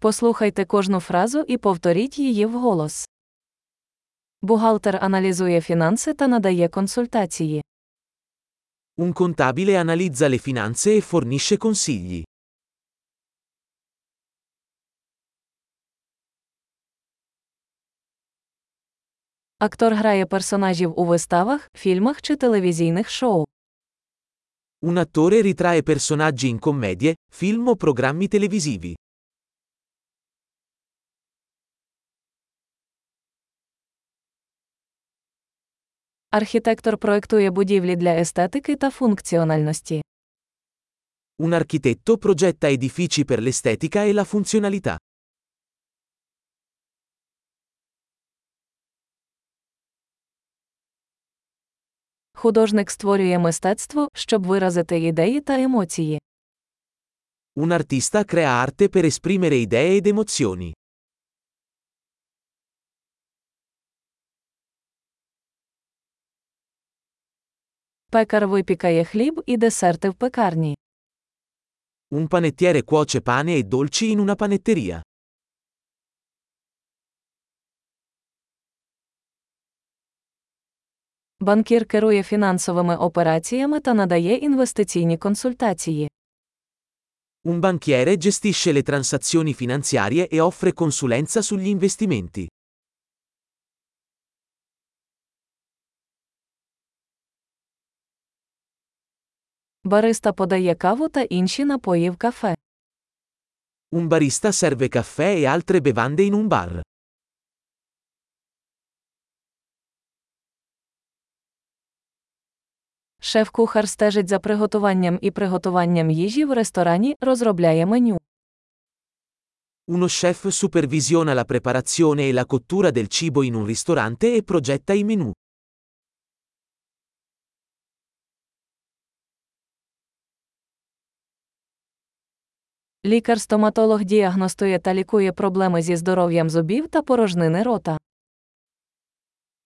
Послухайте кожну фразу і повторіть її вголос. Бухгалтер аналізує фінанси та надає консультації. Un contabile analizza le finanze e fornisce consigli. Актор грає персонажів у виставах, фільмах чи телевізійних шоу. Un attore ritrae personaggi in commedie, film o programmi televisivi. Архітектор проектує будівлі для естетики та функціональності. Un architetto progetta edifici per l'estetica e la funzionalità. Художник створює мистецтво, щоб виразити ідеї та емоції. Un artista crea arte per esprimere idee ed emozioni. Пекар випікає хліб і десерти в пекарні. Un panettiere cuoce pane e dolci in una panetteria. Банкір керує фінансовими операціями та надає інвестиційні консультації. Un banchiere gestisce le transazioni finanziarie e offre consulenza sugli investimenti. Бариста подає каву та інші напої в кафе. Un barista serve caffè e altre bevande in un bar. Шеф-кухар стежить за приготуванням і приготуванням їжі в ресторані, розробляє меню. Uno chef supervisiona la preparazione e la cottura del cibo in un ristorante e progetta i menù. Лікар-стоматолог діагностує та лікує проблеми зі здоров'ям зубів та порожнини рота.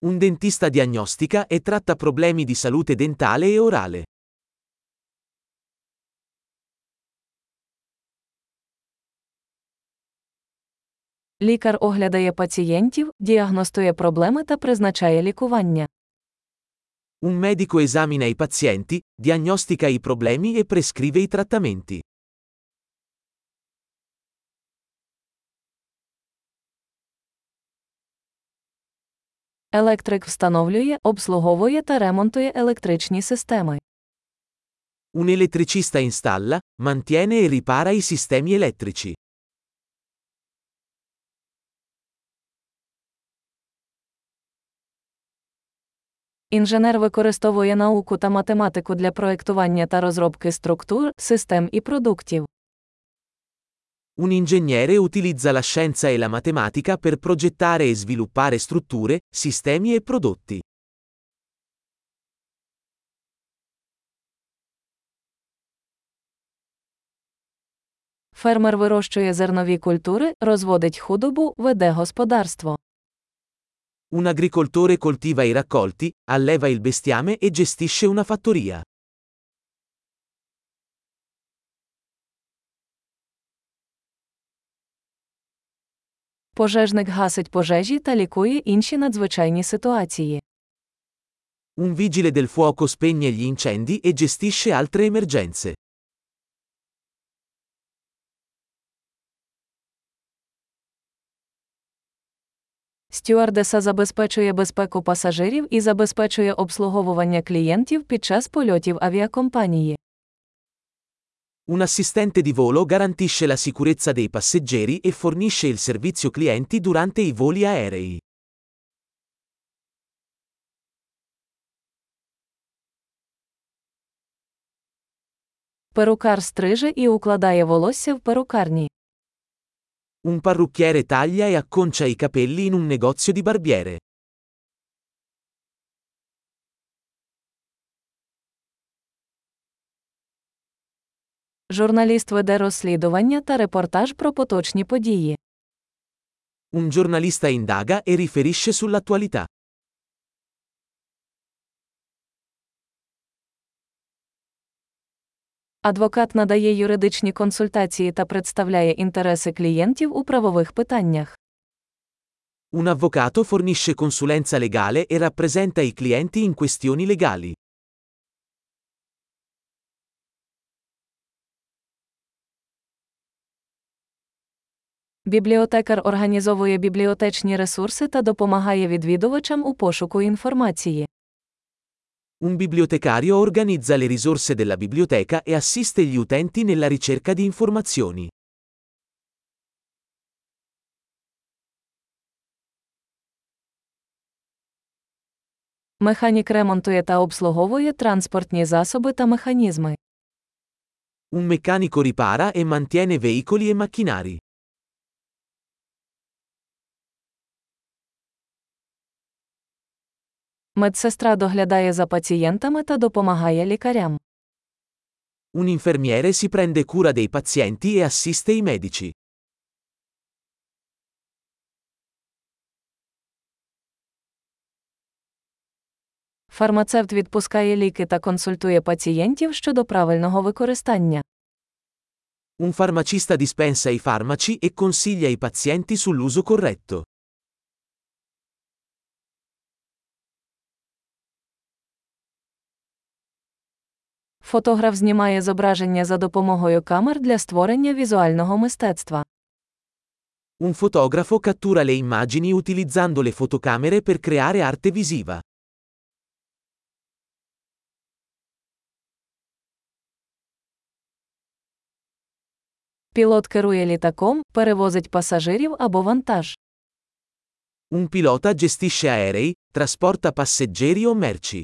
Un dentista diagnostica e tratta problemi di salute dentale e orale. Лікар оглядає пацієнтів, діагностує проблеми та призначає лікування. Un medico esamina i pazienti, diagnostica i problemi e prescrive i trattamenti. Електрик встановлює, обслуговує та ремонтує електричні системи. Un elettricista installa, mantiene e ripara i sistemi elettrici. Інженер використовує науку та математику для проектування та розробки структур, систем і продуктів. Un ingegnere utilizza la scienza e la matematica per progettare e sviluppare strutture, sistemi e prodotti. Фермер вирощує зернові культури, розводить худобу, веде господарство. Un agricoltore coltiva i raccolti, alleva il bestiame e gestisce una fattoria. Пожежник гасить пожежі та лікує інші надзвичайні ситуації. Un vigile del fuoco spegne gli incendi e gestisce altre emergenze. Стюардеса забезпечує безпеку пасажирів і забезпечує обслуговування клієнтів під час польотів авіакомпанії. Un assistente di volo garantisce la sicurezza dei passeggeri e fornisce il servizio clienti durante i voli aerei. Перукар стриже і укладає волосся в перукарні. Un parrucchiere taglia e acconcia i capelli in un negozio di barbiere. Журналіст веде розслідування та репортаж про поточні події. Un giornalista indaga e riferisce sull'attualità. Адвокат надає юридичні консультації та представляє інтереси клієнтів у правових питаннях. Un avvocato fornisce consulenza legale e rappresenta i clienti in questioni legali. Бібліотекар організовує бібліотечні ресурси та допомагає відвідувачам у пошуку інформації. Un bibliotecario organizza le risorse della biblioteca e assiste gli utenti nella ricerca di informazioni. Механік ремонтує та обслуговує транспортні засоби та механізми. Un meccanico ripara e mantiene veicoli e macchinari. Медсестра доглядає за пацієнтами та допомагає лікарям. Un infermiere si prende cura dei pazienti e assiste i medici. Фармацевт відпускає ліки та консультує пацієнтів щодо правильного використання. Un farmacista dispensa i farmaci e consiglia i pazienti sull'uso corretto. Фотограф знімає зображення за допомогою камер для створення візуального мистецтва. Un fotografo cattura le immagini utilizzando le fotocamere per creare arte visiva. Пілот керує літаком, перевозить пасажирів або вантаж. Un pilota gestisce aerei, trasporta passeggeri o merci.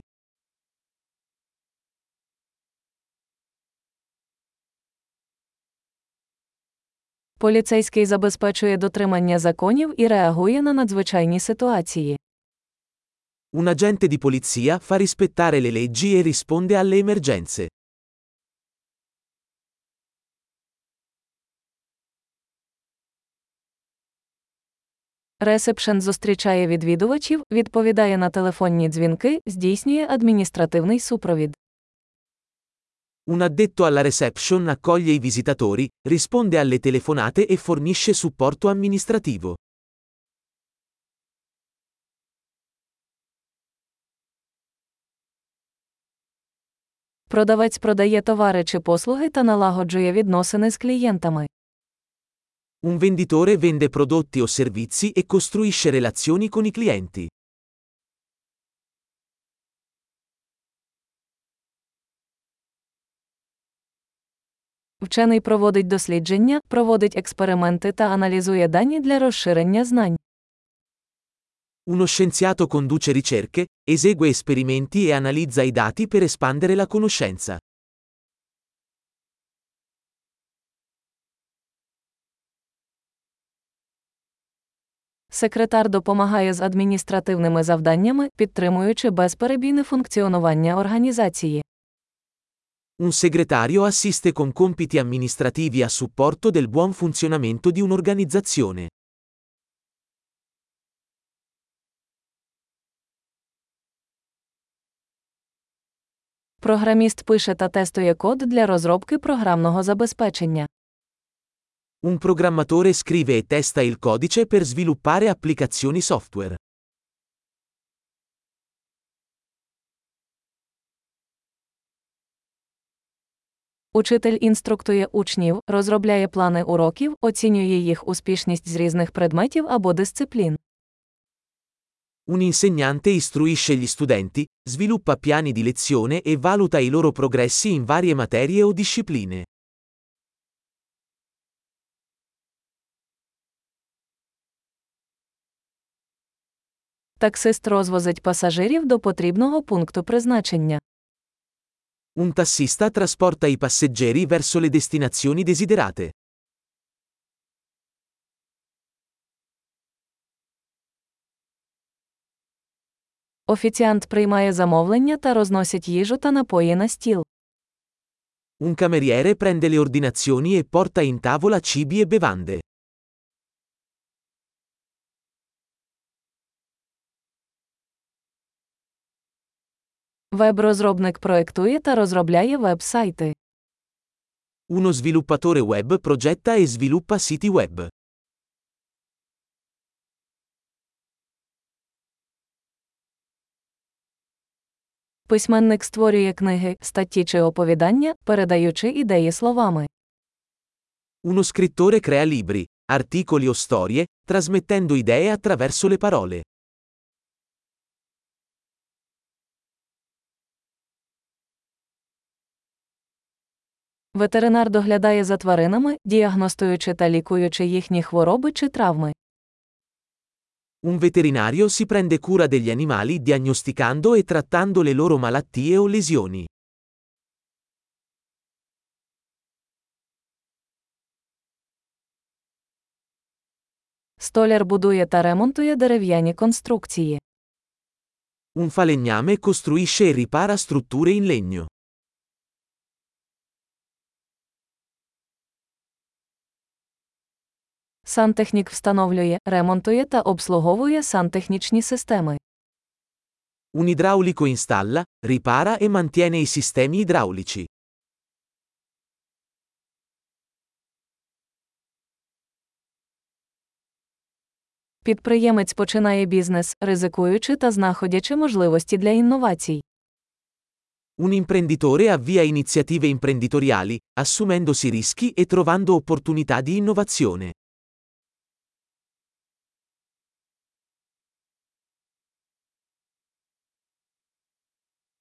Поліцейський забезпечує дотримання законів і реагує на надзвичайні ситуації. Un agente di polizia fa rispettare le leggi e risponde alle emergenze. Ресепшен зустрічає відвідувачів, відповідає на телефонні дзвінки, здійснює адміністративний супровід. Un addetto alla reception accoglie i visitatori, risponde alle telefonate e fornisce supporto amministrativo. Продавець продає товари чи послуги та налагоджує відносини з клієнтами. Un venditore vende prodotti o servizi e costruisce relazioni con i clienti. Вчений проводить дослідження, проводить експерименти та аналізує дані для розширення знань. Uno scienziato conduce ricerche, esegue esperimenti e analizza i dati per espandere la conoscenza. Секретар допомагає з адміністративними завданнями, підтримуючи безперебійне функціонування організації. Un segretario assiste con compiti amministrativi a supporto del buon funzionamento di un'organizzazione. Програміст пише та тестує код для розробки програмного забезпечення. Un programmatore scrive e testa il codice per sviluppare applicazioni software. Учитель інструктує учнів, розробляє плани уроків, оцінює їх успішність з різних предметів або дисциплін. Un insegnante istruisce gli studenti, sviluppa piani di lezione e valuta i loro progressi in varie materie o discipline. Таксист розвозить пасажирів до потрібного пункту призначення. Un tassista trasporta i passeggeri verso le destinazioni desiderate. Офіціант приймає замовлення та розносить їжу та напої на стіл. Un cameriere prende le ordinazioni e porta in tavola cibi e bevande. Веб-розробник проектує та розробляє веб-сайти. Uno sviluppatore web progetta e sviluppa siti web. Письменник створює книги, статті чи оповідання, передаючи ідеї словами. Uno scrittore crea libri, articoli o storie, trasmettendo idee attraverso le parole. Ветеринар доглядає за тваринами, діагностуючи та лікуючи їхні хвороби чи травми. Un veterinario si prende cura degli animali diagnosticando e trattando le loro malattie o lesioni. Столяр будує та ремонтує дерев'яні конструкції. Un falegname costruisce e ripara strutture in legno. Сантехнік встановлює, ремонтує та обслуговує сантехнічні системи. Un idraulico installa, ripara e mantiene i sistemi idraulici. Підприємець починає бізнес, ризикуючи та знаходячи можливості для інновацій. Un imprenditore avvia iniziative imprenditoriali, assumendosi rischi e trovando opportunità di innovazione.